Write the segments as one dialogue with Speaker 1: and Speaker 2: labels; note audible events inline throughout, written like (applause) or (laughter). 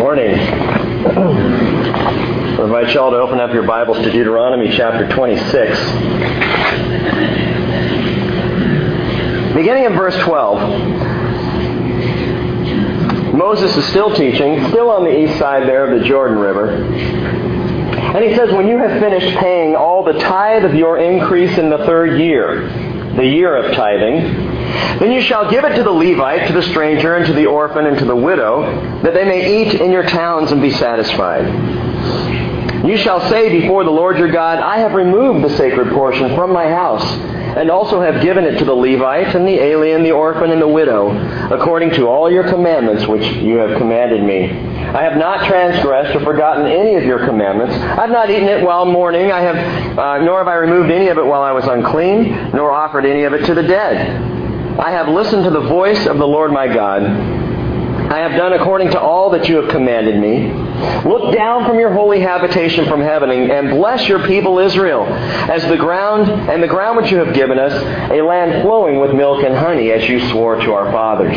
Speaker 1: morning. I invite you all to open up your Bibles to Deuteronomy chapter 26. Beginning in verse 12, Moses is still teaching, still on the east side there of the Jordan River. And he says, When you have finished paying all the tithe of your increase in the third year, the year of tithing, then you shall give it to the Levite, to the stranger, and to the orphan, and to the widow, that they may eat in your towns and be satisfied. You shall say before the Lord your God, I have removed the sacred portion from my house, and also have given it to the Levite, and the alien, the orphan, and the widow, according to all your commandments which you have commanded me. I have not transgressed or forgotten any of your commandments. I have not eaten it while mourning. I have, uh, nor have I removed any of it while I was unclean, nor offered any of it to the dead. I have listened to the voice of the Lord my God. I have done according to all that you have commanded me. Look down from your holy habitation from heaven and bless your people Israel, as the ground and the ground which you have given us, a land flowing with milk and honey, as you swore to our fathers.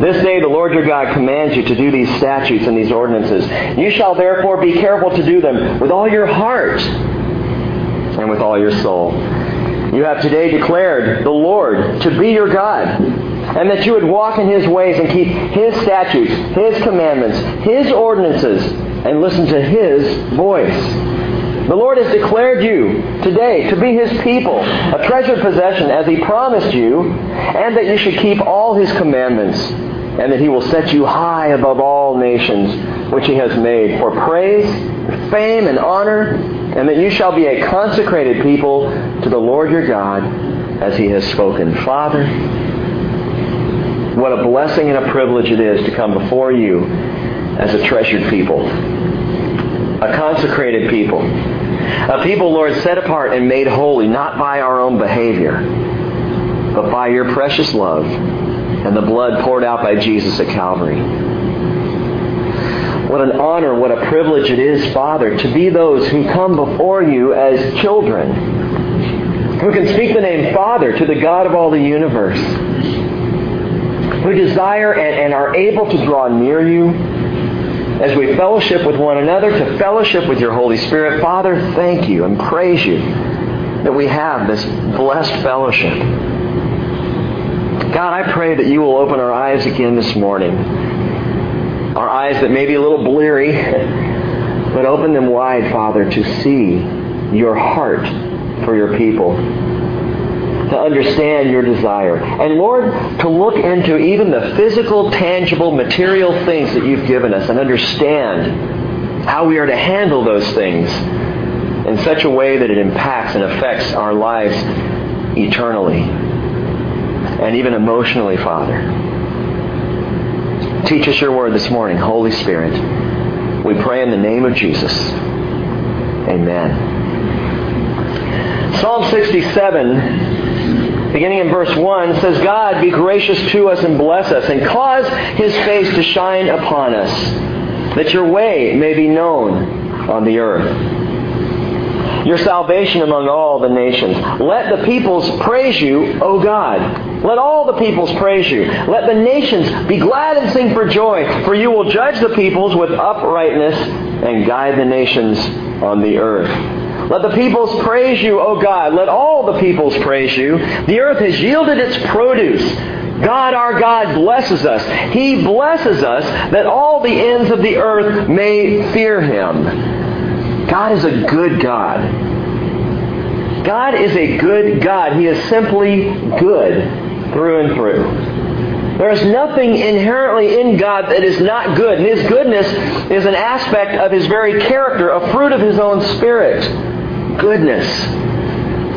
Speaker 1: This day the Lord your God commands you to do these statutes and these ordinances. You shall therefore be careful to do them with all your heart and with all your soul. You have today declared the Lord to be your God, and that you would walk in His ways and keep His statutes, His commandments, His ordinances, and listen to His voice. The Lord has declared you today to be His people, a treasured possession as He promised you, and that you should keep all His commandments, and that He will set you high above all nations which He has made for praise, fame, and honor and that you shall be a consecrated people to the Lord your God as he has spoken. Father, what a blessing and a privilege it is to come before you as a treasured people, a consecrated people, a people, Lord, set apart and made holy, not by our own behavior, but by your precious love and the blood poured out by Jesus at Calvary. What an honor, what a privilege it is, Father, to be those who come before you as children, who can speak the name Father to the God of all the universe, who desire and, and are able to draw near you as we fellowship with one another, to fellowship with your Holy Spirit. Father, thank you and praise you that we have this blessed fellowship. God, I pray that you will open our eyes again this morning our eyes that may be a little bleary, but open them wide, Father, to see your heart for your people, to understand your desire. And Lord, to look into even the physical, tangible, material things that you've given us and understand how we are to handle those things in such a way that it impacts and affects our lives eternally and even emotionally, Father. Teach us your word this morning, Holy Spirit. We pray in the name of Jesus. Amen. Psalm 67, beginning in verse 1, says, God, be gracious to us and bless us, and cause his face to shine upon us, that your way may be known on the earth your salvation among all the nations. Let the peoples praise you, O God. Let all the peoples praise you. Let the nations be glad and sing for joy, for you will judge the peoples with uprightness and guide the nations on the earth. Let the peoples praise you, O God. Let all the peoples praise you. The earth has yielded its produce. God our God blesses us. He blesses us that all the ends of the earth may fear him. God is a good God. God is a good God. He is simply good through and through. There is nothing inherently in God that is not good. And His goodness is an aspect of His very character, a fruit of His own Spirit. Goodness.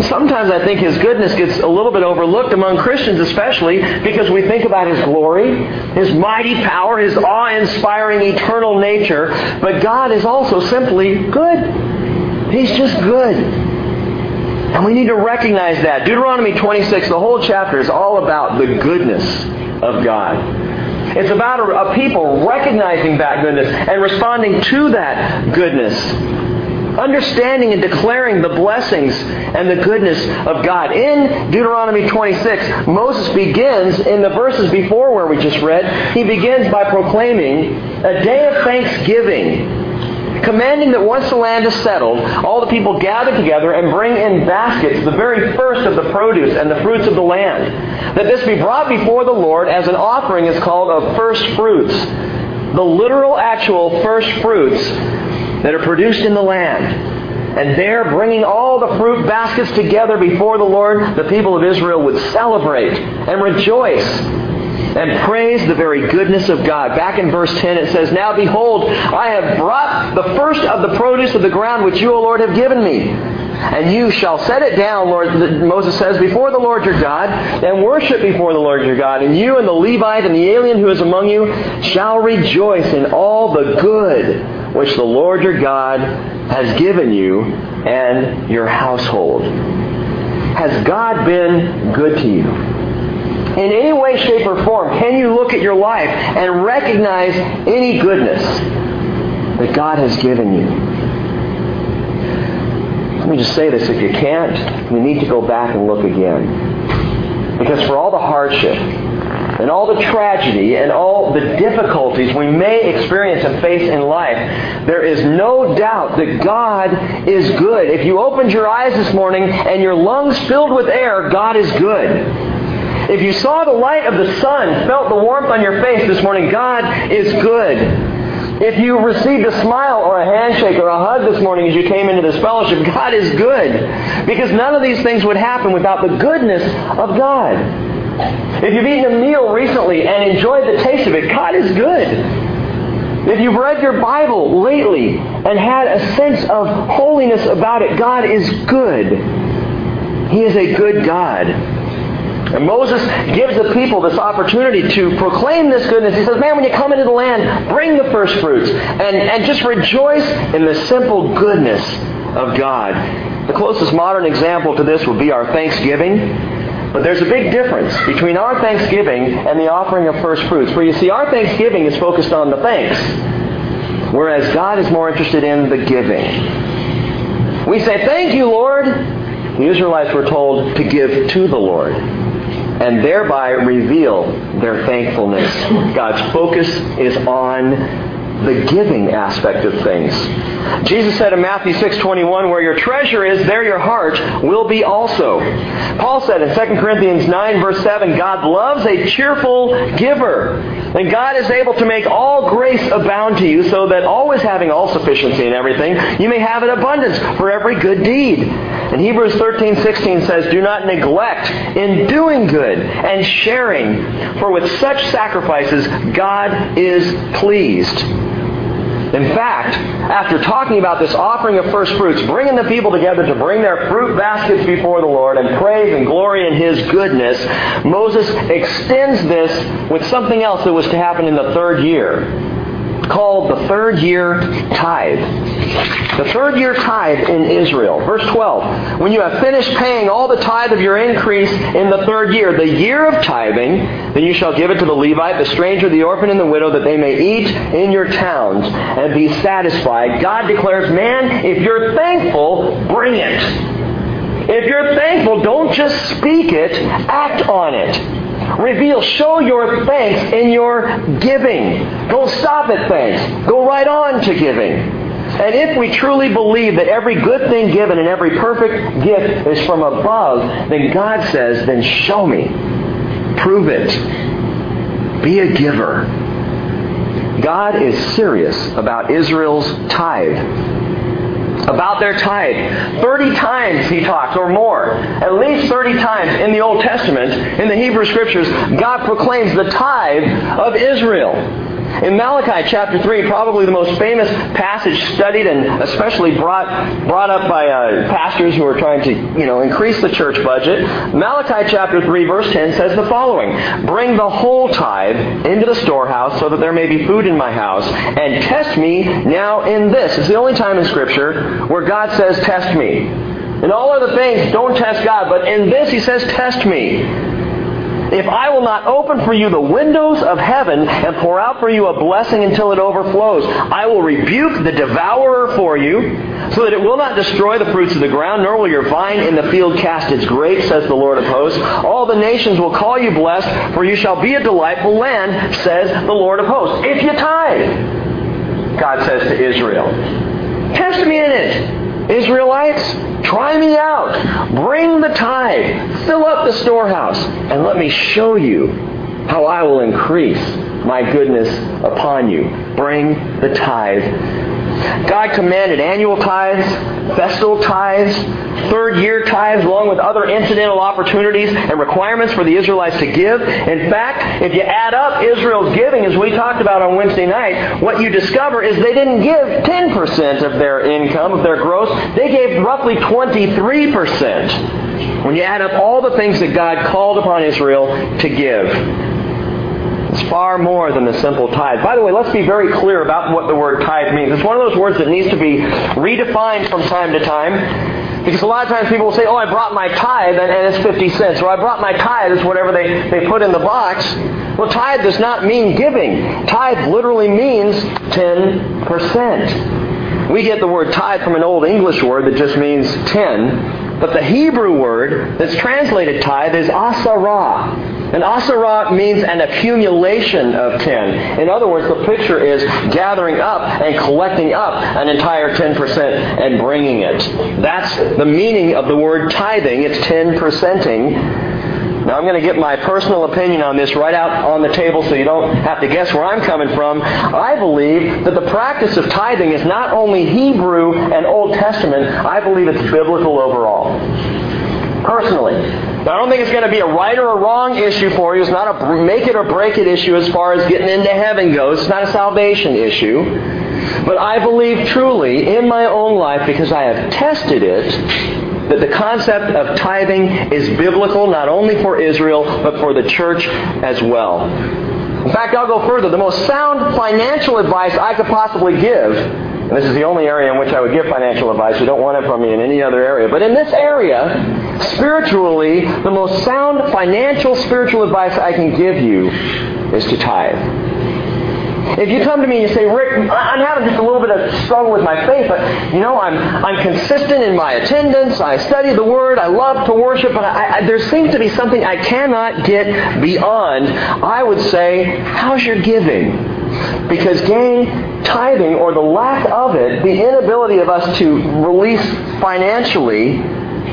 Speaker 1: Sometimes I think His goodness gets a little bit overlooked among Christians, especially because we think about His glory, His mighty power, His awe-inspiring eternal nature. But God is also simply good. He's just good. And we need to recognize that. Deuteronomy 26, the whole chapter is all about the goodness of God. It's about a, a people recognizing that goodness and responding to that goodness. Understanding and declaring the blessings and the goodness of God. In Deuteronomy 26, Moses begins in the verses before where we just read, he begins by proclaiming a day of thanksgiving commanding that once the land is settled, all the people gather together and bring in baskets the very first of the produce and the fruits of the land. That this be brought before the Lord as an offering is called of first fruits. The literal, actual first fruits that are produced in the land. And there, bringing all the fruit baskets together before the Lord, the people of Israel would celebrate and rejoice and praise the very goodness of God. Back in verse 10 it says, Now behold, I have brought the first of the produce of the ground which you, O Lord, have given me. And you shall set it down, Lord, Moses says, before the Lord your God, and worship before the Lord your God. And you and the Levite and the alien who is among you shall rejoice in all the good which the Lord your God has given you and your household. Has God been good to you? in any way, shape, or form, can you look at your life and recognize any goodness that God has given you? Let me just say this. If you can't, you need to go back and look again. Because for all the hardship, and all the tragedy and all the difficulties we may experience and face in life, there is no doubt that God is good. If you opened your eyes this morning and your lungs filled with air, God is good. If you saw the light of the sun, felt the warmth on your face this morning, God is good. If you received a smile or a handshake or a hug this morning as you came into this fellowship, God is good. Because none of these things would happen without the goodness of God. If you've eaten a meal recently and enjoyed the taste of it, God is good. If you've read your Bible lately and had a sense of holiness about it, God is good. He is a good God. And Moses gives the people this opportunity to proclaim this goodness. He says, Man, when you come into the land, bring the first fruits and, and just rejoice in the simple goodness of God. The closest modern example to this would be our Thanksgiving. But there's a big difference between our Thanksgiving and the offering of first fruits. For you see, our Thanksgiving is focused on the thanks, whereas God is more interested in the giving. We say, Thank you, Lord. The Israelites were told to give to the Lord and thereby reveal their thankfulness. God's focus is on the giving aspect of things. Jesus said in Matthew 6:21, "Where your treasure is, there your heart will be also." Paul said in 2 Corinthians 9 verse 7, "God loves a cheerful giver." And God is able to make all grace abound to you, so that always having all sufficiency in everything, you may have an abundance for every good deed. And Hebrews 13:16 says, "Do not neglect in doing good and sharing, for with such sacrifices God is pleased." In fact, after talking about this offering of first fruits, bringing the people together to bring their fruit baskets before the Lord and praise and glory in His goodness, Moses extends this with something else that was to happen in the third year called the third year tithe. The third year tithe in Israel. Verse 12. When you have finished paying all the tithe of your increase in the third year, the year of tithing, then you shall give it to the Levite, the stranger, the orphan, and the widow, that they may eat in your towns and be satisfied. God declares, man, if you're thankful, bring it. If you're thankful, don't just speak it, act on it. Reveal, show your thanks in your giving. Don't stop at thanks. Go right on to giving. And if we truly believe that every good thing given and every perfect gift is from above, then God says, then show me. Prove it. Be a giver. God is serious about Israel's tithe about their tithe. 30 times he talks, or more. At least 30 times in the Old Testament, in the Hebrew Scriptures, God proclaims the tithe of Israel. In Malachi chapter 3, probably the most famous passage studied and especially brought, brought up by uh, pastors who are trying to you know, increase the church budget, Malachi chapter 3, verse 10 says the following Bring the whole tithe into the storehouse so that there may be food in my house, and test me now in this. It's the only time in Scripture where God says, Test me. In all other things, don't test God, but in this, He says, Test me. If I will not open for you the windows of heaven and pour out for you a blessing until it overflows, I will rebuke the devourer for you, so that it will not destroy the fruits of the ground, nor will your vine in the field cast its grapes, says the Lord of hosts. All the nations will call you blessed, for you shall be a delightful land, says the Lord of hosts. If you tithe, God says to Israel, test me in it. Israelites, try me out. Bring the tithe. Fill up the storehouse. And let me show you how I will increase my goodness upon you. Bring the tithe God commanded annual tithes, festal tithes, third year tithes, along with other incidental opportunities and requirements for the Israelites to give. In fact, if you add up Israel's giving, as we talked about on Wednesday night, what you discover is they didn't give 10% of their income, of their gross. They gave roughly 23%. When you add up all the things that God called upon Israel to give. It's far more than the simple tithe. By the way, let's be very clear about what the word tithe means. It's one of those words that needs to be redefined from time to time. Because a lot of times people will say, oh, I brought my tithe and it's 50 cents. Or I brought my tithe is whatever they, they put in the box. Well, tithe does not mean giving. Tithe literally means 10%. We get the word tithe from an old English word that just means 10. But the Hebrew word that's translated tithe is asarah. And asarah means an accumulation of ten. In other words, the picture is gathering up and collecting up an entire 10% and bringing it. That's the meaning of the word tithing. It's 10%ing. Now I'm going to get my personal opinion on this right out on the table so you don't have to guess where I'm coming from. I believe that the practice of tithing is not only Hebrew and Old Testament, I believe it's biblical overall. Personally. I don't think it's going to be a right or a wrong issue for you. It's not a make it or break it issue as far as getting into heaven goes. It's not a salvation issue. But I believe truly in my own life, because I have tested it, that the concept of tithing is biblical not only for Israel, but for the church as well. In fact, I'll go further. The most sound financial advice I could possibly give and this is the only area in which I would give financial advice. You don't want it from me in any other area. But in this area, spiritually, the most sound financial spiritual advice I can give you is to tithe. If you come to me and you say, Rick, I'm having just a little bit of struggle with my faith, but you know, I'm I'm consistent in my attendance. I study the Word. I love to worship, but I, I, there seems to be something I cannot get beyond. I would say, how's your giving? Because, gang, tithing or the lack of it, the inability of us to release financially,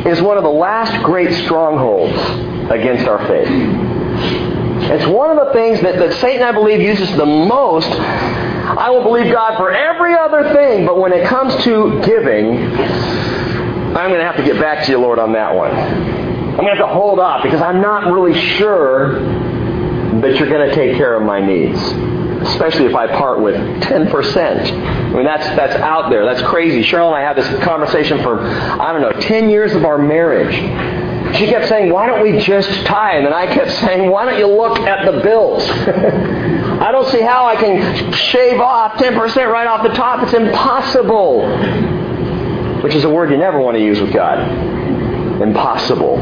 Speaker 1: is one of the last great strongholds against our faith. It's one of the things that, that Satan, I believe, uses the most. I will believe God for every other thing, but when it comes to giving, I'm going to have to get back to you, Lord, on that one. I'm going to have to hold off because I'm not really sure that you're going to take care of my needs especially if I part with 10%. I mean, that's, that's out there. That's crazy. Cheryl and I had this conversation for, I don't know, 10 years of our marriage. She kept saying, why don't we just tithe? And I kept saying, why don't you look at the bills? (laughs) I don't see how I can shave off 10% right off the top. It's impossible. Which is a word you never want to use with God. Impossible.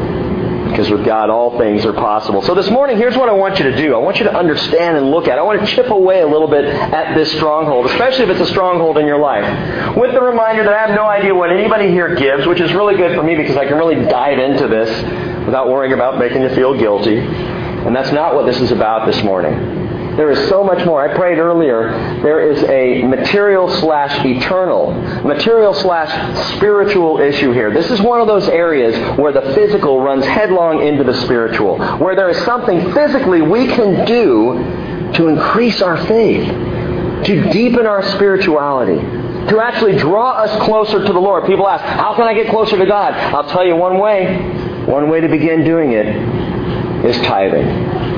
Speaker 1: Because with God, all things are possible. So this morning, here's what I want you to do. I want you to understand and look at. I want to chip away a little bit at this stronghold, especially if it's a stronghold in your life. With the reminder that I have no idea what anybody here gives, which is really good for me because I can really dive into this without worrying about making you feel guilty. And that's not what this is about this morning. There is so much more. I prayed earlier. There is a material slash eternal, material slash spiritual issue here. This is one of those areas where the physical runs headlong into the spiritual, where there is something physically we can do to increase our faith, to deepen our spirituality, to actually draw us closer to the Lord. People ask, how can I get closer to God? I'll tell you one way. One way to begin doing it is tithing.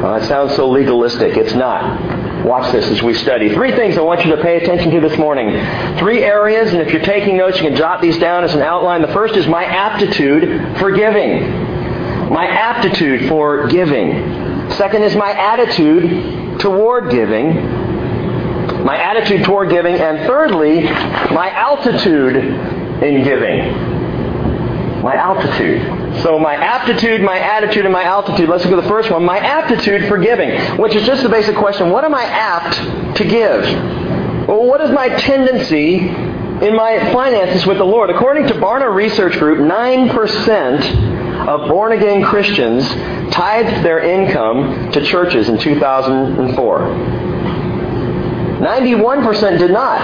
Speaker 1: Uh, well, that sounds so legalistic. It's not. Watch this as we study. Three things I want you to pay attention to this morning. Three areas, and if you're taking notes, you can jot these down as an outline. The first is my aptitude for giving. My aptitude for giving. Second is my attitude toward giving. My attitude toward giving. And thirdly, my altitude in giving. My altitude. So my aptitude, my attitude, and my altitude. Let's look at the first one. My aptitude for giving, which is just the basic question. What am I apt to give? Well, what is my tendency in my finances with the Lord? According to Barna Research Group, 9% of born again Christians tithed their income to churches in 2004. 91% did not.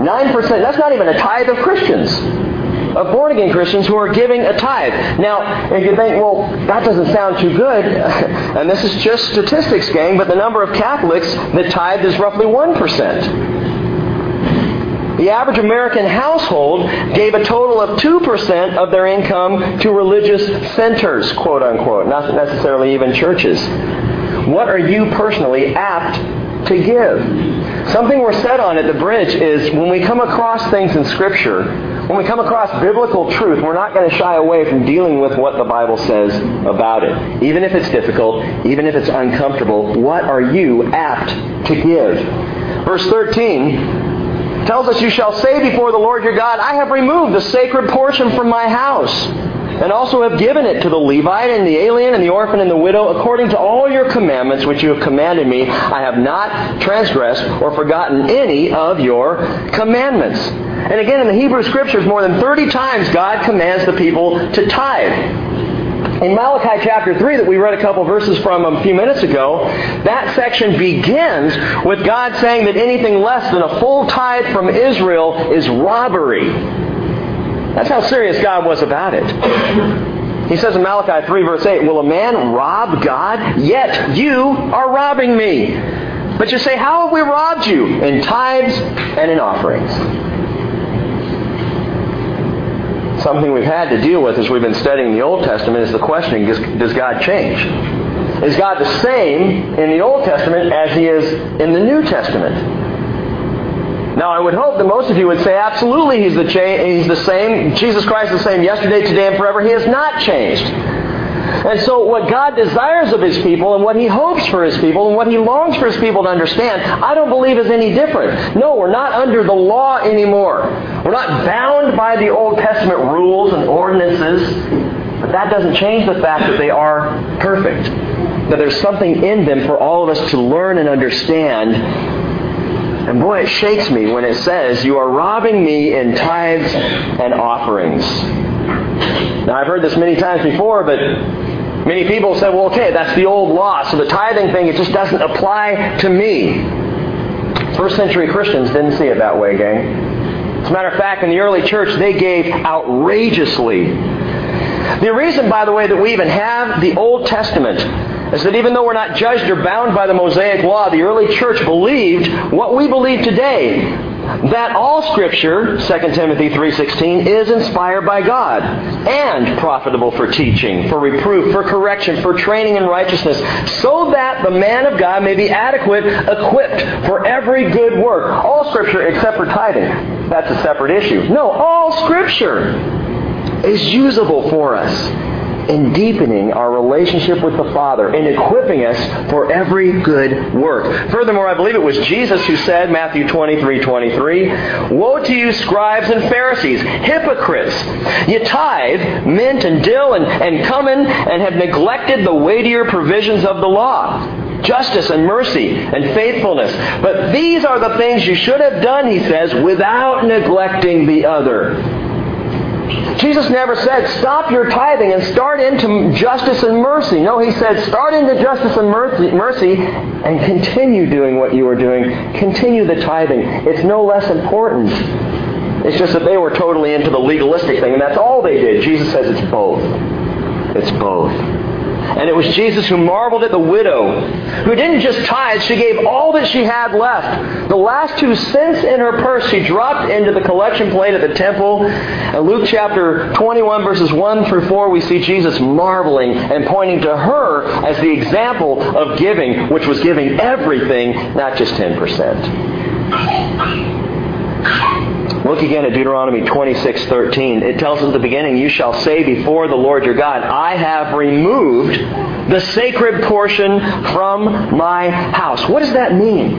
Speaker 1: 9%, that's not even a tithe of Christians of born again Christians who are giving a tithe. Now, if you think, well, that doesn't sound too good, (laughs) and this is just statistics, gang, but the number of Catholics that tithe is roughly 1%. The average American household gave a total of 2% of their income to religious centers, quote unquote, not necessarily even churches. What are you personally apt to give? Something we're set on at the bridge is when we come across things in Scripture, when we come across biblical truth, we're not going to shy away from dealing with what the Bible says about it. Even if it's difficult, even if it's uncomfortable, what are you apt to give? Verse 13 tells us, You shall say before the Lord your God, I have removed the sacred portion from my house and also have given it to the Levite and the alien and the orphan and the widow according to all your commandments which you have commanded me. I have not transgressed or forgotten any of your commandments. And again, in the Hebrew Scriptures, more than 30 times God commands the people to tithe. In Malachi chapter 3 that we read a couple verses from a few minutes ago, that section begins with God saying that anything less than a full tithe from Israel is robbery. That's how serious God was about it. He says in Malachi 3 verse 8, Will a man rob God? Yet you are robbing me. But you say, How have we robbed you? In tithes and in offerings something we've had to deal with as we've been studying the Old Testament is the questioning does, does God change? Is God the same in the Old Testament as He is in the New Testament? Now, I would hope that most of you would say, absolutely, He's the, cha- he's the same. Jesus Christ is the same yesterday, today, and forever. He has not changed. And so, what God desires of His people and what He hopes for His people and what He longs for His people to understand, I don't believe is any different. No, we're not under the law anymore. We're not bound by the Old Testament rules and ordinances. But that doesn't change the fact that they are perfect. That there's something in them for all of us to learn and understand. And boy, it shakes me when it says, You are robbing me in tithes and offerings. Now, I've heard this many times before, but many people say, well, okay, that's the old law, so the tithing thing, it just doesn't apply to me. First century Christians didn't see it that way, gang. As a matter of fact, in the early church, they gave outrageously. The reason, by the way, that we even have the Old Testament is that even though we're not judged or bound by the Mosaic Law, the early church believed what we believe today that all scripture 2 timothy 3.16 is inspired by god and profitable for teaching for reproof for correction for training in righteousness so that the man of god may be adequate equipped for every good work. All scripture except for tithing. That's a separate issue. No all scripture is usable for us in deepening our relationship with the Father, in equipping us for every good work. Furthermore, I believe it was Jesus who said, Matthew 23, 23, Woe to you, scribes and Pharisees, hypocrites! You tithe mint and dill and, and cumin and have neglected the weightier provisions of the law justice and mercy and faithfulness. But these are the things you should have done, he says, without neglecting the other. Jesus never said, stop your tithing and start into justice and mercy. No, he said, start into justice and mercy and continue doing what you are doing. Continue the tithing. It's no less important. It's just that they were totally into the legalistic thing, and that's all they did. Jesus says it's both. It's both. And it was Jesus who marveled at the widow, who didn't just tithe, she gave all that she had left. The last two cents in her purse she dropped into the collection plate at the temple. In Luke chapter 21, verses 1 through 4, we see Jesus marveling and pointing to her as the example of giving, which was giving everything, not just 10%. Look again at Deuteronomy 26:13. It tells us at the beginning, "You shall say before the Lord your God, I have removed the sacred portion from my house." What does that mean?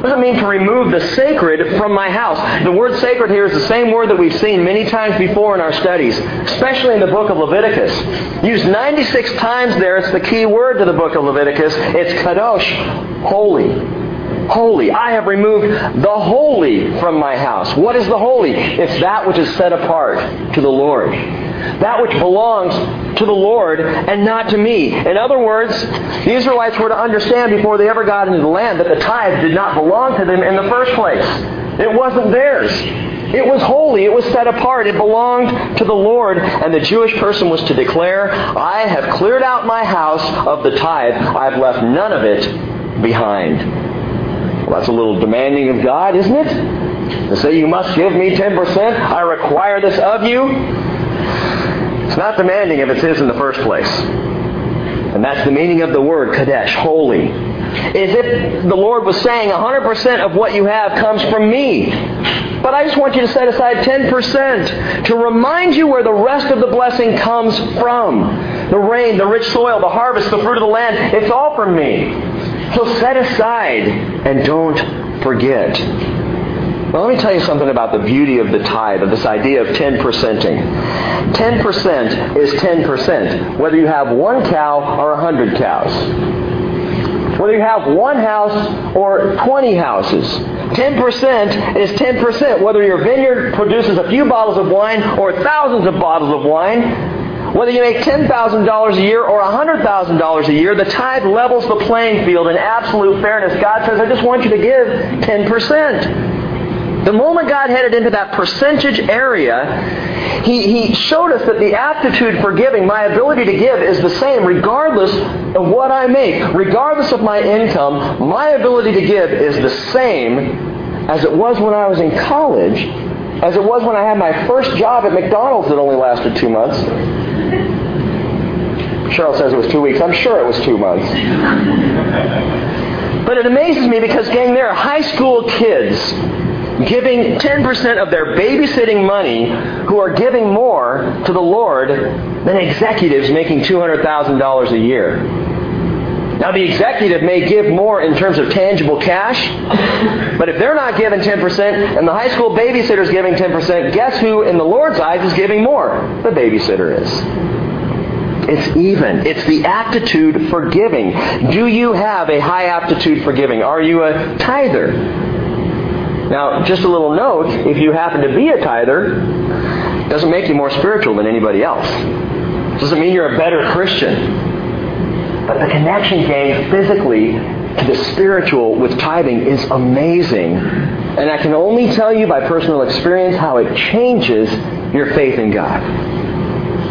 Speaker 1: What does it mean to remove the sacred from my house? The word sacred here is the same word that we've seen many times before in our studies, especially in the book of Leviticus. Used 96 times there, it's the key word to the book of Leviticus. It's kadosh, holy holy. I have removed the holy from my house. What is the holy? It's that which is set apart to the Lord. That which belongs to the Lord and not to me. In other words, the Israelites were to understand before they ever got into the land that the tithe did not belong to them in the first place. It wasn't theirs. It was holy. It was set apart. It belonged to the Lord. And the Jewish person was to declare, I have cleared out my house of the tithe. I've left none of it behind. Well, that's a little demanding of God, isn't it? To say you must give me 10%, I require this of you. It's not demanding if it's His in the first place. And that's the meaning of the word kadosh, holy. As if the Lord was saying 100% of what you have comes from me. But I just want you to set aside 10% to remind you where the rest of the blessing comes from. The rain, the rich soil, the harvest, the fruit of the land, it's all from me. So set aside and don't forget. Well, let me tell you something about the beauty of the tithe, of this idea of 10%ing. 10% is 10%, whether you have one cow or a hundred cows. Whether you have one house or 20 houses. 10% is 10%, whether your vineyard produces a few bottles of wine or thousands of bottles of wine, whether you make $10,000 a year or $100,000 a year, the tithe levels the playing field in absolute fairness. God says, I just want you to give 10%. The moment God headed into that percentage area, he, he showed us that the aptitude for giving, my ability to give, is the same regardless of what I make. Regardless of my income, my ability to give is the same as it was when I was in college, as it was when I had my first job at McDonald's that only lasted two months. Cheryl says it was two weeks. I'm sure it was two months. But it amazes me because, gang, there are high school kids giving 10% of their babysitting money who are giving more to the Lord than executives making $200,000 a year. Now, the executive may give more in terms of tangible cash, but if they're not giving 10% and the high school babysitter is giving 10%, guess who in the Lord's eyes is giving more? The babysitter is. It's even. It's the aptitude for giving. Do you have a high aptitude for giving? Are you a tither? Now, just a little note, if you happen to be a tither, doesn't make you more spiritual than anybody else. Doesn't mean you're a better Christian. But the connection, gained physically to the spiritual with tithing is amazing. And I can only tell you by personal experience how it changes your faith in God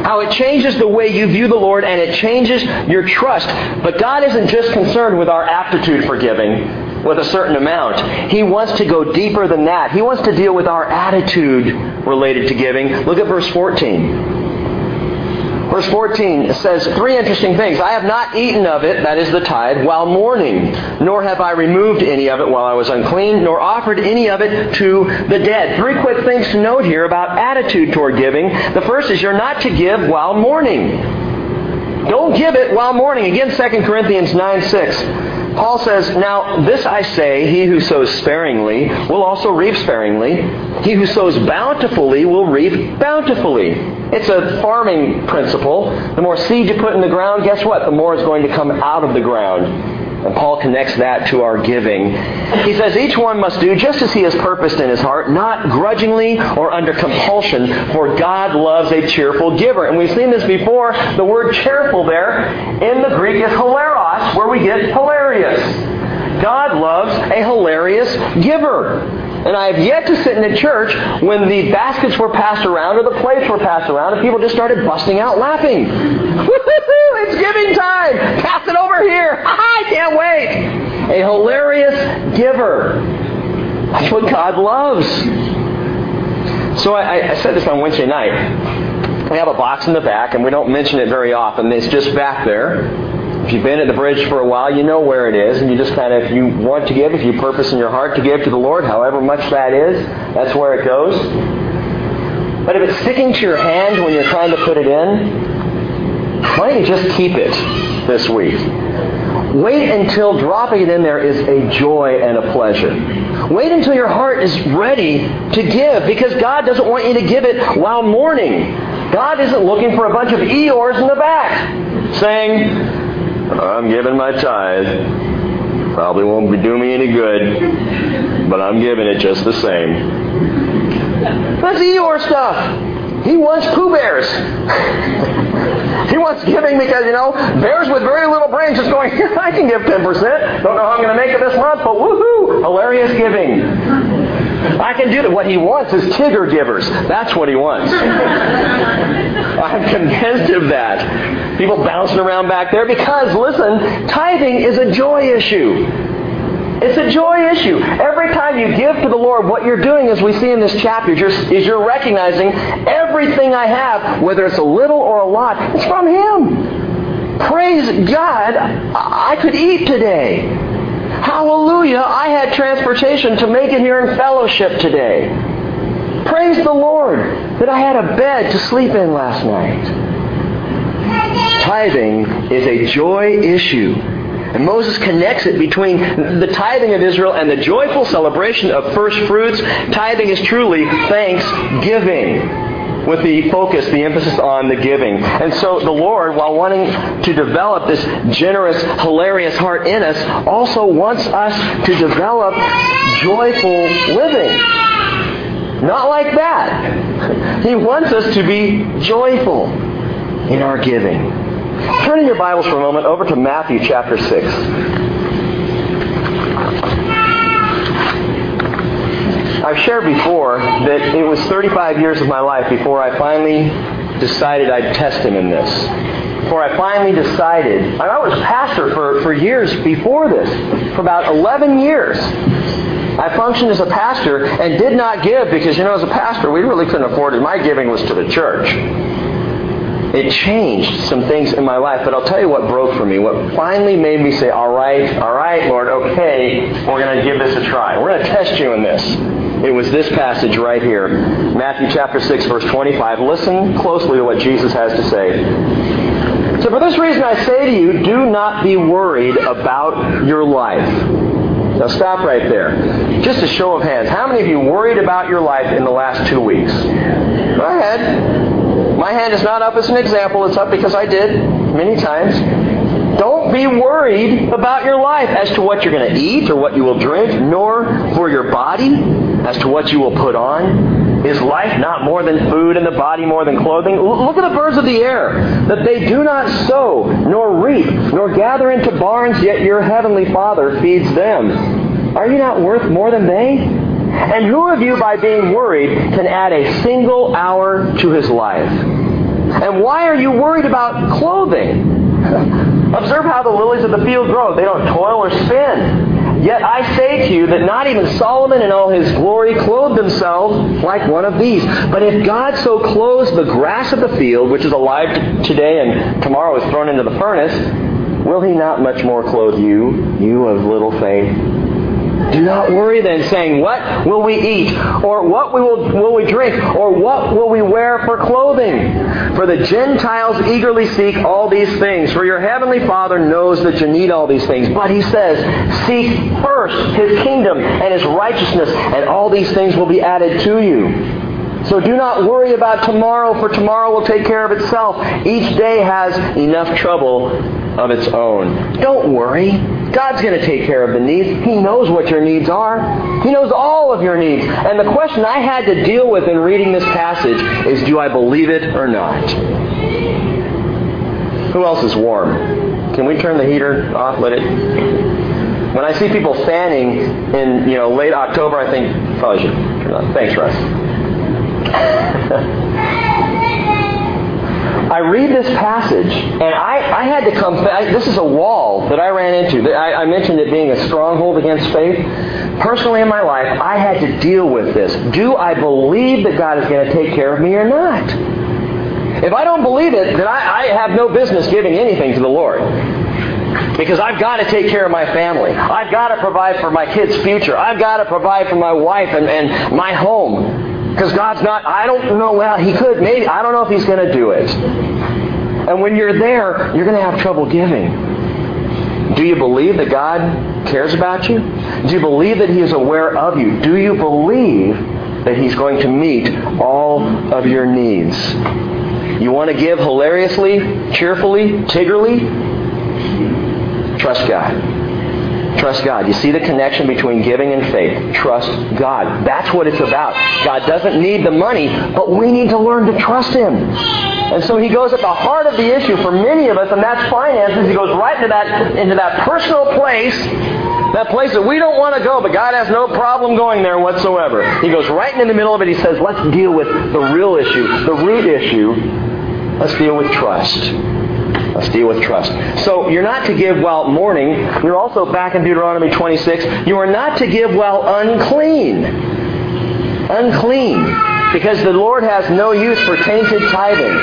Speaker 1: how it changes the way you view the Lord and it changes your trust. But God isn't just concerned with our aptitude for giving with a certain amount. He wants to go deeper than that. He wants to deal with our attitude related to giving. Look at verse 14. Verse 14 says three interesting things. I have not eaten of it, that is the tithe, while mourning, nor have I removed any of it while I was unclean, nor offered any of it to the dead. Three quick things to note here about attitude toward giving. The first is you're not to give while mourning. Don't give it while mourning. Again, 2 Corinthians 9 6. Paul says, Now this I say, he who sows sparingly will also reap sparingly. He who sows bountifully will reap bountifully. It's a farming principle. The more seed you put in the ground, guess what? The more is going to come out of the ground. And Paul connects that to our giving. He says each one must do just as he has purposed in his heart, not grudgingly or under compulsion, for God loves a cheerful giver. And we've seen this before. The word cheerful there in the Greek is hilaros, where we get hilarious. God loves a hilarious giver. And I have yet to sit in a church when the baskets were passed around or the plates were passed around and people just started busting out laughing. It's giving time. Pass it over here. (laughs) I can't wait. A hilarious giver. That's what God loves. So I, I said this on Wednesday night. We have a box in the back, and we don't mention it very often. It's just back there. If you've been at the bridge for a while, you know where it is, and you just kind of, if you want to give, if you purpose in your heart to give to the Lord, however much that is, that's where it goes. But if it's sticking to your hand when you're trying to put it in, why don't you just keep it this week? Wait until dropping it in there is a joy and a pleasure. Wait until your heart is ready to give because God doesn't want you to give it while mourning. God isn't looking for a bunch of Eeyores in the back saying, I'm giving my tithe. Probably won't be doing me any good, but I'm giving it just the same. That's Eeyore stuff. He wants Pooh Bears. (laughs) he wants giving because, you know, bears with very little brains just going, (laughs) I can give 10%. Don't know how I'm going to make it this month, but woohoo! Hilarious giving. (laughs) I can do it. What he wants is Tigger givers. That's what he wants. (laughs) I'm convinced of that. People bouncing around back there because, listen, tithing is a joy issue. It's a joy issue. Every time you give to the Lord, what you're doing, as we see in this chapter, is you're recognizing everything I have, whether it's a little or a lot, it's from Him. Praise God, I could eat today. Hallelujah, I had transportation to make it here in fellowship today. Praise the Lord that I had a bed to sleep in last night. Tithing is a joy issue. And Moses connects it between the tithing of Israel and the joyful celebration of first fruits. Tithing is truly thanksgiving with the focus, the emphasis on the giving. And so the Lord, while wanting to develop this generous, hilarious heart in us, also wants us to develop joyful living. Not like that. (laughs) He wants us to be joyful in our giving. Turn in your Bibles for a moment over to Matthew chapter 6. I've shared before that it was 35 years of my life before I finally decided I'd test him in this. Before I finally decided, I was pastor for, for years before this, for about 11 years. I functioned as a pastor and did not give because, you know, as a pastor, we really couldn't afford it. My giving was to the church it changed some things in my life. But I'll tell you what broke for me. What finally made me say, all right, all right, Lord, okay, we're going to give this a try. We're going to test you in this. It was this passage right here. Matthew chapter 6, verse 25. Listen closely to what Jesus has to say. So for this reason I say to you, do not be worried about your life. Now stop right there. Just a show of hands. How many of you worried about your life in the last two weeks? Go ahead. My hand is not up as an example. It's up because I did many times. Don't be worried about your life as to what you're going to eat or what you will drink, nor for your body as to what you will put on. Is life not more than food and the body more than clothing? Look at the birds of the air, that they do not sow, nor reap, nor gather into barns, yet your heavenly Father feeds them. Are you not worth more than they? And who of you, by being worried, can add a single hour to his life? And why are you worried about clothing? Observe how the lilies of the field grow. They don't toil or spin. Yet I say to you that not even Solomon in all his glory clothed himself like one of these. But if God so clothes the grass of the field, which is alive today and tomorrow is thrown into the furnace, will he not much more clothe you, you of little faith? Do not worry then, saying, What will we eat? Or what we will, will we drink? Or what will we wear for clothing? For the Gentiles eagerly seek all these things. For your heavenly Father knows that you need all these things. But he says, Seek first his kingdom and his righteousness, and all these things will be added to you. So do not worry about tomorrow, for tomorrow will take care of itself. Each day has enough trouble of its own. Don't worry. God's going to take care of the needs. He knows what your needs are. He knows all of your needs. And the question I had to deal with in reading this passage is do I believe it or not? Who else is warm? Can we turn the heater off? Let it. When I see people fanning in you know late October, I think probably should. Thanks, Russ. (laughs) I read this passage, and I, I had to come. This is a wall that I ran into. I, I mentioned it being a stronghold against faith. Personally, in my life, I had to deal with this. Do I believe that God is going to take care of me or not? If I don't believe it, then I, I have no business giving anything to the Lord. Because I've got to take care of my family. I've got to provide for my kids' future. I've got to provide for my wife and, and my home. Because God's not, I don't know, well, He could, maybe, I don't know if He's going to do it. And when you're there, you're going to have trouble giving. Do you believe that God cares about you? Do you believe that He is aware of you? Do you believe that He's going to meet all of your needs? You want to give hilariously, cheerfully, tiggerly? Trust God. Trust God. You see the connection between giving and faith. Trust God. That's what it's about. God doesn't need the money, but we need to learn to trust Him. And so He goes at the heart of the issue for many of us, and that's finances. He goes right into that, into that personal place, that place that we don't want to go, but God has no problem going there whatsoever. He goes right in the middle of it. He says, let's deal with the real issue, the root issue. Let's deal with trust. Let's deal with trust. So you're not to give while mourning. You're also back in Deuteronomy 26. You are not to give while unclean. Unclean. Because the Lord has no use for tainted tithing.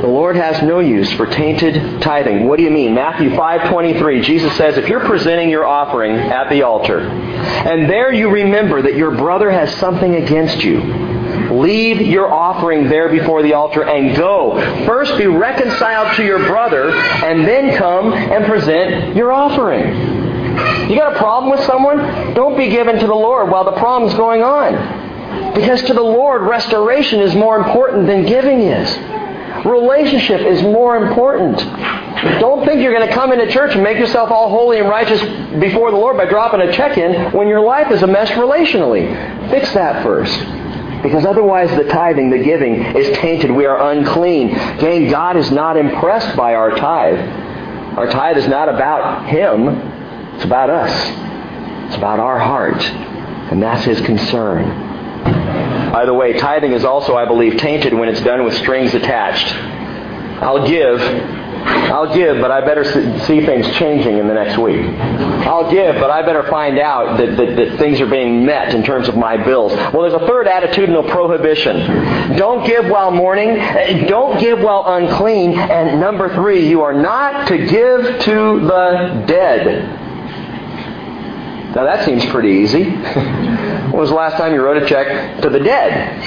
Speaker 1: The Lord has no use for tainted tithing. What do you mean? Matthew 5:23. Jesus says, "If you're presenting your offering at the altar, and there you remember that your brother has something against you, Leave your offering there before the altar and go. First be reconciled to your brother and then come and present your offering. You got a problem with someone? Don't be given to the Lord while the problem's going on. Because to the Lord, restoration is more important than giving is. Relationship is more important. Don't think you're going to come into church and make yourself all holy and righteous before the Lord by dropping a check in when your life is a mess relationally. Fix that first. Because otherwise the tithing, the giving, is tainted. We are unclean. Gang, God is not impressed by our tithe. Our tithe is not about Him. It's about us. It's about our heart. And that's His concern. By the way, tithing is also, I believe, tainted when it's done with strings attached. I'll give, I'll give, but I better see things changing in the next week. I'll give, but I better find out that, that, that, things are being met in terms of my bills. Well, there's a third attitudinal prohibition. Don't give while mourning. Eh, don't give while unclean. And number three, you are not to give to the dead. Now that seems pretty easy. (laughs) when was the last time you wrote a check to the dead?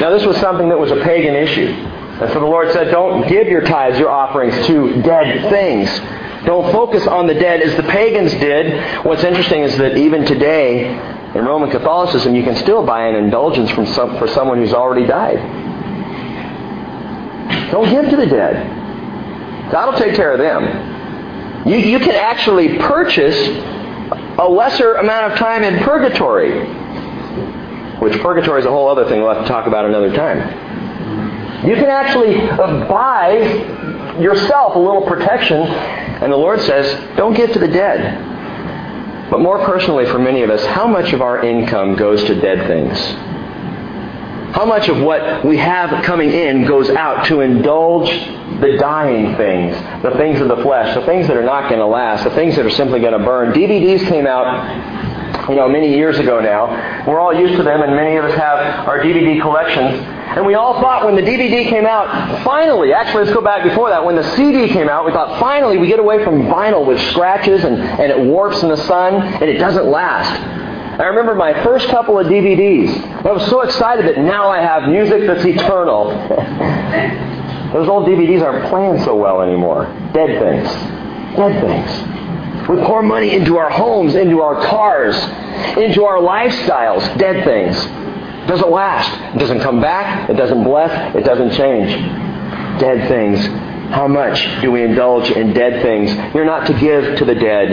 Speaker 1: Now this was something that was a pagan issue. And so the Lord said, don't give your tithes, your offerings to dead things. Don't focus on the dead as the pagans did. What's interesting is that even today, in Roman Catholicism, you can still buy an indulgence from some, for someone who's already died. Don't give to the dead. God will take care of them. You, you can actually purchase a lesser amount of time in purgatory, which purgatory is a whole other thing we'll have to talk about another time. You can actually buy yourself a little protection. And the Lord says, don't give to the dead. But more personally for many of us, how much of our income goes to dead things? How much of what we have coming in goes out to indulge the dying things, the things of the flesh, the things that are not going to last, the things that are simply going to burn? DVDs came out, you know, many years ago now. We're all used to them, and many of us have our DVD collections. And we all thought when the DVD came out, finally, actually let's go back before that, when the CD came out, we thought finally we get away from vinyl with scratches and, and it warps in the sun and it doesn't last. I remember my first couple of DVDs. I was so excited that now I have music that's eternal. (laughs) Those old DVDs aren't playing so well anymore. Dead things. Dead things. We pour money into our homes, into our cars, into our lifestyles. Dead things doesn't last. It doesn't come back. It doesn't bless. It doesn't change. Dead things. How much do we indulge in dead things? You're not to give to the dead.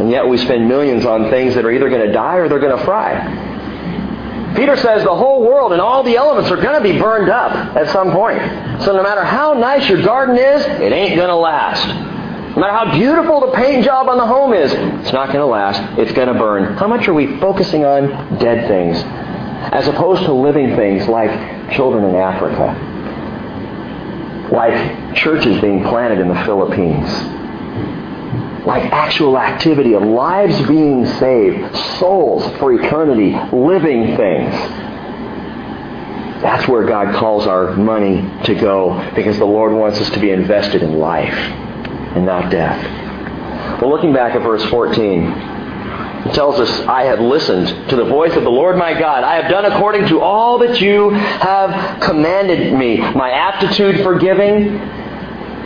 Speaker 1: And yet we spend millions on things that are either going to die or they're going to fry. Peter says the whole world and all the elements are going to be burned up at some point. So no matter how nice your garden is, it ain't going to last. No matter how beautiful the paint job on the home is, it's not going to last. It's going to burn. How much are we focusing on dead things? as opposed to living things like children in Africa, like churches being planted in the Philippines, like actual activity of lives being saved, souls for eternity, living things. That's where God calls our money to go because the Lord wants us to be invested in life and not death. Well, looking back at verse 14, it tells us, I have listened to the voice of the Lord my God. I have done according to all that you have commanded me. My aptitude for giving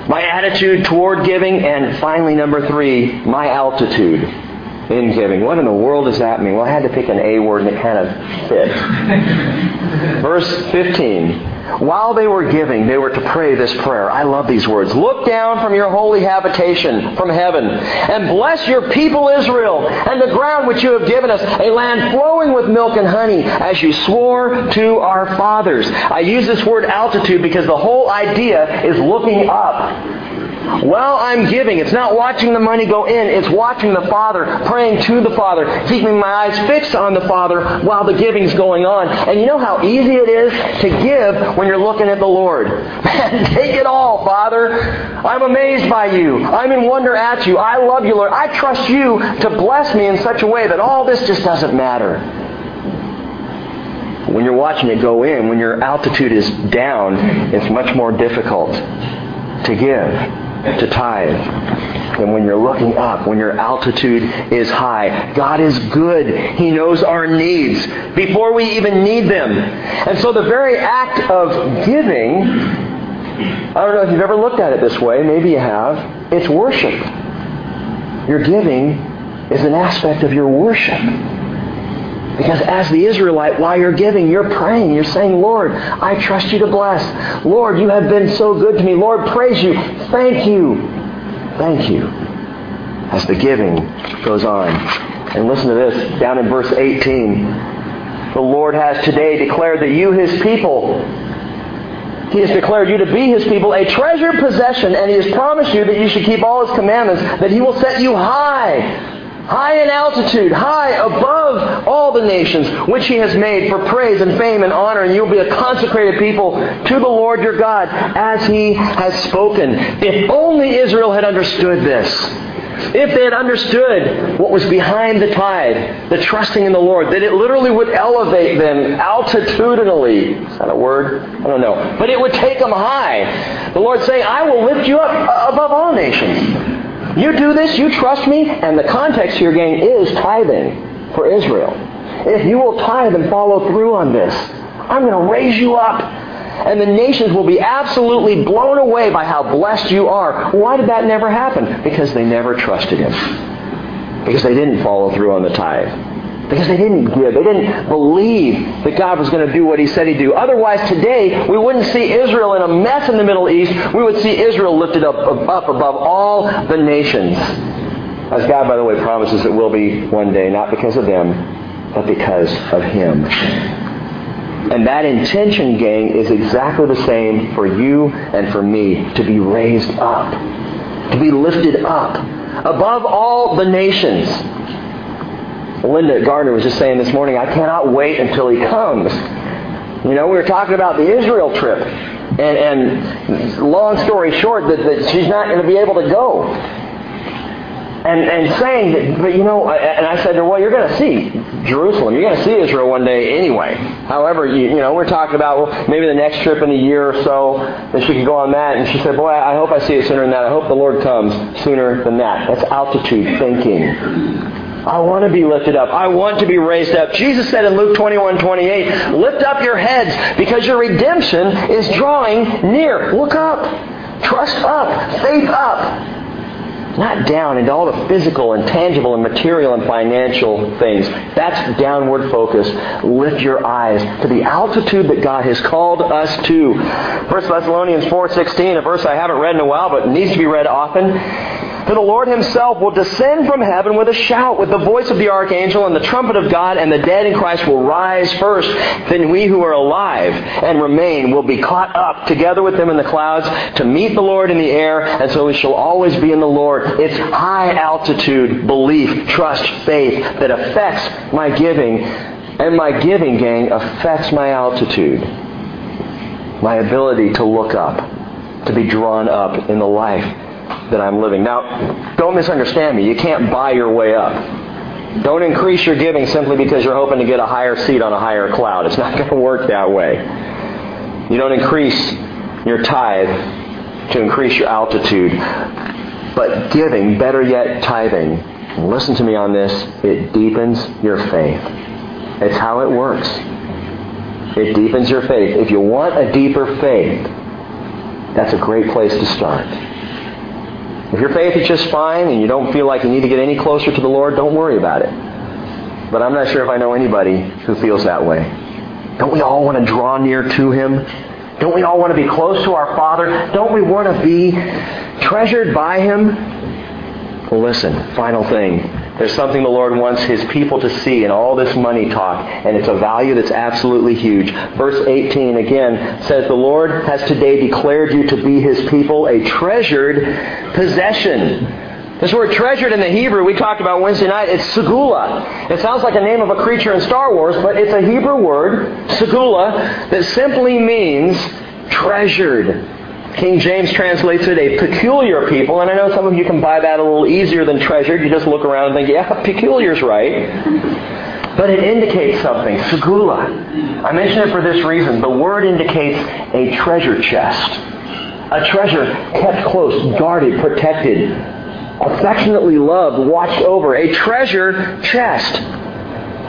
Speaker 1: my attitude toward giving, and finally, number three, my altitude in giving. What in the world does that mean? Well, I had to pick an A word and it kind of fit. (laughs) Verse 15. While they were giving, they were to pray this prayer. I love these words. Look down from your holy habitation from heaven and bless your people Israel and the ground which you have given us, a land flowing with milk and honey, as you swore to our fathers. I use this word altitude because the whole idea is looking up. While I'm giving, it's not watching the money go in, it's watching the Father, praying to the Father, keeping my eyes fixed on the Father while the giving's going on. And you know how easy it is to give when you're looking at the Lord. (laughs) Man, take it all, Father. I'm amazed by you. I'm in wonder at you. I love you, Lord. I trust you to bless me in such a way that all this just doesn't matter. When you're watching it go in, when your altitude is down, it's much more difficult to give to tithe. And when you're looking up, when your altitude is high, God is good. He knows our needs before we even need them. And so the very act of giving, I don't know if you've ever looked at it this way, maybe you have, it's worship. Your giving is an aspect of your worship. Because as the Israelite, while you're giving, you're praying. You're saying, Lord, I trust you to bless. Lord, you have been so good to me. Lord, praise you. Thank you. Thank you. As the giving goes on. And listen to this, down in verse 18. The Lord has today declared that you, his people, he has declared you to be His people, a treasured possession, and He has promised you that you should keep all His commandments, that He will set you high high in altitude, high above all the nations, which he has made for praise and fame and honor, and you'll be a consecrated people to the Lord your God, as he has spoken. If only Israel had understood this. If they had understood what was behind the tide, the trusting in the Lord, that it literally would elevate them altitudinally. Is that a word? I don't know. But it would take them high. The Lord saying, I will lift you up above all nations. You do this, you trust me, and the context here, gang, is tithing for Israel. If you will tithe and follow through on this, I'm going to raise you up. And the nations will be absolutely blown away by how blessed you are. Why did that never happen? Because they never trusted Him. Because they didn't follow through on the tithe. Because they didn't give. They didn't believe that God was going to do what He said He'd do. Otherwise, today, we wouldn't see Israel in a mess in the Middle East. We would see Israel lifted up, up above all the nations. As God, by the way, promises it will be one day, not because of them, but because of Him. And that intention, gang, is exactly the same for you and for me to be raised up, to be lifted up above all the nations. Linda Gardner was just saying this morning, I cannot wait until he comes. You know, we were talking about the Israel trip. And, and long story short, that, that she's not going to be able to go. And, and saying that, but you know, and I said to her, well, you're going to see Jerusalem. You're going to see Israel one day anyway. However, you, you know, we're talking about well, maybe the next trip in a year or so that she could go on that. And she said, boy, I hope I see it sooner than that. I hope the Lord comes sooner than that. That's altitude thinking. I want to be lifted up. I want to be raised up. Jesus said in Luke 21, 28, lift up your heads because your redemption is drawing near. Look up. Trust up. Faith up. Not down into all the physical and tangible and material and financial things. That's downward focus. Lift your eyes to the altitude that God has called us to. 1 Thessalonians 4.16, a verse I haven't read in a while but needs to be read often. For the Lord himself will descend from heaven with a shout, with the voice of the archangel and the trumpet of God, and the dead in Christ will rise first. Then we who are alive and remain will be caught up together with them in the clouds to meet the Lord in the air, and so we shall always be in the Lord. It's high altitude belief, trust, faith that affects my giving, and my giving, gang, affects my altitude. My ability to look up, to be drawn up in the life that I'm living. Now, don't misunderstand me. You can't buy your way up. Don't increase your giving simply because you're hoping to get a higher seat on a higher cloud. It's not (laughs) going to work that way. You don't increase your tithe to increase your altitude. But giving, better yet, tithing, listen to me on this, it deepens your faith. It's how it works. It deepens your faith. If you want a deeper faith, that's a great place to start. If your faith is just fine and you don't feel like you need to get any closer to the Lord, don't worry about it. But I'm not sure if I know anybody who feels that way. Don't we all want to draw near to Him? Don't we all want to be close to our Father? Don't we want to be treasured by Him? Well, listen, final thing. There's something the Lord wants His people to see in all this money talk, and it's a value that's absolutely huge. Verse 18 again says, The Lord has today declared you to be His people, a treasured possession. This word treasured in the Hebrew we talked about Wednesday night, it's segula. It sounds like a name of a creature in Star Wars, but it's a Hebrew word, segula, that simply means treasured. King James translates it a peculiar people, and I know some of you can buy that a little easier than treasured. You just look around and think, yeah, peculiar's right. But it indicates something, segula. I mention it for this reason. The word indicates a treasure chest. A treasure kept close, guarded, protected, affectionately loved, watched over. A treasure chest.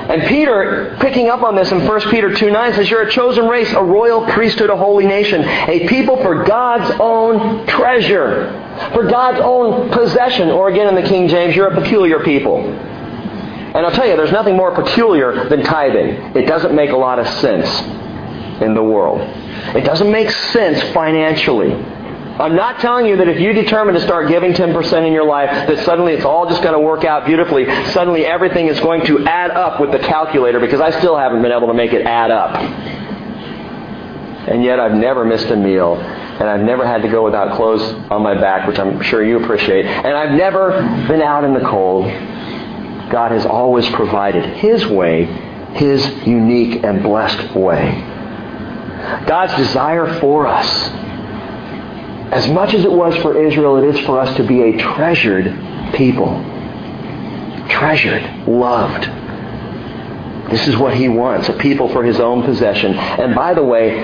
Speaker 1: And Peter, picking up on this in 1 Peter 2 9, says, You're a chosen race, a royal priesthood, a holy nation, a people for God's own treasure, for God's own possession. Or again in the King James, you're a peculiar people. And I'll tell you, there's nothing more peculiar than tithing. It doesn't make a lot of sense in the world. It doesn't make sense financially. I'm not telling you that if you determine to start giving 10% in your life, that suddenly it's all just going to work out beautifully. Suddenly everything is going to add up with the calculator because I still haven't been able to make it add up. And yet I've never missed a meal. And I've never had to go without clothes on my back, which I'm sure you appreciate. And I've never been out in the cold. God has always provided His way, His unique and blessed way. God's desire for us as much as it was for Israel, it is for us to be a treasured people. Treasured, loved. This is what he wants, a people for his own possession. And by the way,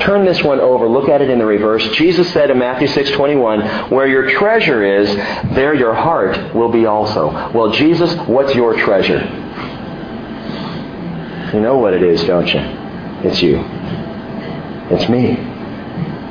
Speaker 1: turn this one over. Look at it in the reverse. Jesus said in Matthew 6:21, "Where your treasure is, there your heart will be also." Well, Jesus, what's your treasure? You know what it is, don't you? It's you. It's me.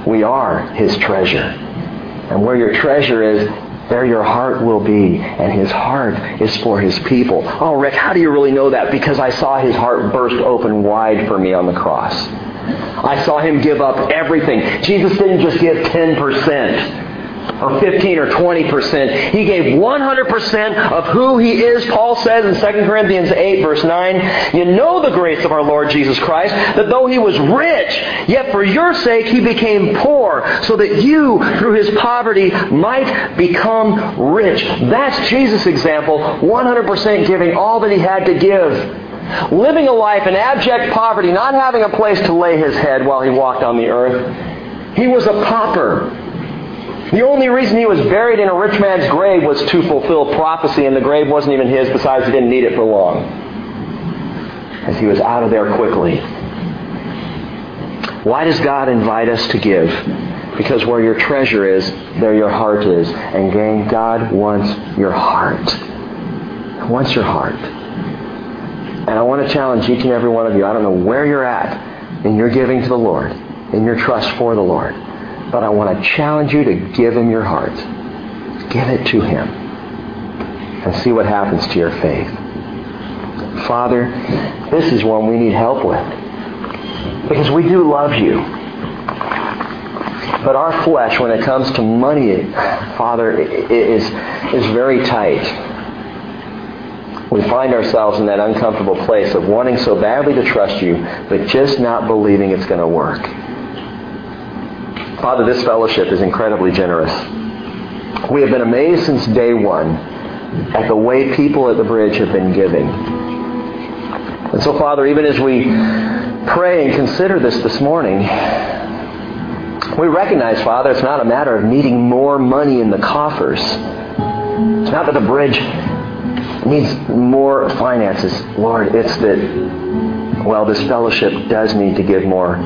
Speaker 1: We are His treasure. And where your treasure is, there your heart will be. And His heart is for His people. Oh, Rick, how do you really know that? Because I saw His heart burst open wide for me on the cross. I saw Him give up everything. Jesus didn't just give 10% or 15 or 20%. He gave 100% of who he is. Paul says in 2 Corinthians 8 verse 9, you know the grace of our Lord Jesus Christ, that though he was rich, yet for your sake he became poor, so that you, through his poverty, might become rich. That's Jesus' example, 100% giving all that he had to give. Living a life in abject poverty, not having a place to lay his head while he walked on the earth. He was a pauper. The only reason he was buried in a rich man's grave was to fulfill prophecy, and the grave wasn't even his, besides, he didn't need it for long. As he was out of there quickly. Why does God invite us to give? Because where your treasure is, there your heart is. And gang, God wants your heart. He wants your heart. And I want to challenge each and every one of you. I don't know where you're at in your giving to the Lord, in your trust for the Lord. But I want to challenge you to give him your heart. Give it to him. And see what happens to your faith. Father, this is one we need help with. Because we do love you. But our flesh, when it comes to money, Father, is, is very tight. We find ourselves in that uncomfortable place of wanting so badly to trust you, but just not believing it's going to work. Father, this fellowship is incredibly generous. We have been amazed since day one at the way people at the bridge have been giving. And so, Father, even as we pray and consider this this morning, we recognize, Father, it's not a matter of needing more money in the coffers. It's not that the bridge needs more finances. Lord, it's that, well, this fellowship does need to give more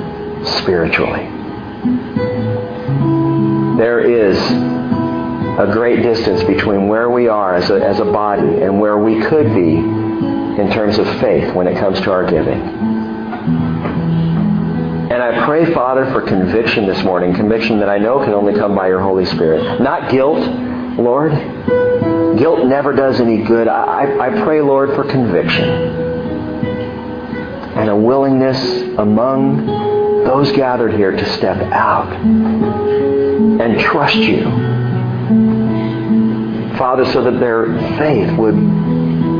Speaker 1: spiritually there is a great distance between where we are as a, as a body and where we could be in terms of faith when it comes to our giving. And I pray, Father, for conviction this morning, conviction that I know can only come by your Holy Spirit. Not guilt, Lord, guilt never does any good. I, I pray, Lord, for conviction and a willingness among those gathered here to step out and trust you. Father, so that their faith would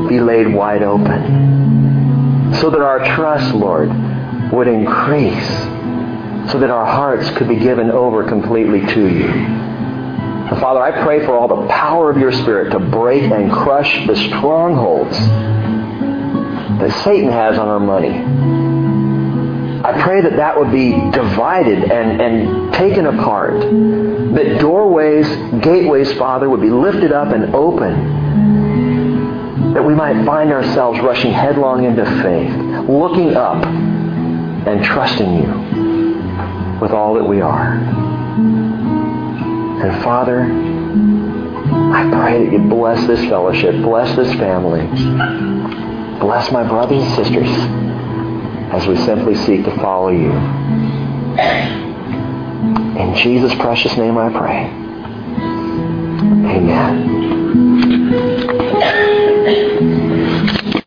Speaker 1: be laid wide open. So that our trust, Lord, would increase. So that our hearts could be given over completely to you. And Father, I pray for all the power of your Spirit to break and crush the strongholds that Satan has on our money. I pray that that would be divided and, and taken apart. That doorways, gateways, Father, would be lifted up and open. That we might find ourselves rushing headlong into faith, looking up and trusting you with all that we are. And Father, I pray that you bless this fellowship, bless this family, bless my brothers and sisters as we simply seek to follow you. In Jesus' precious name I pray. Amen.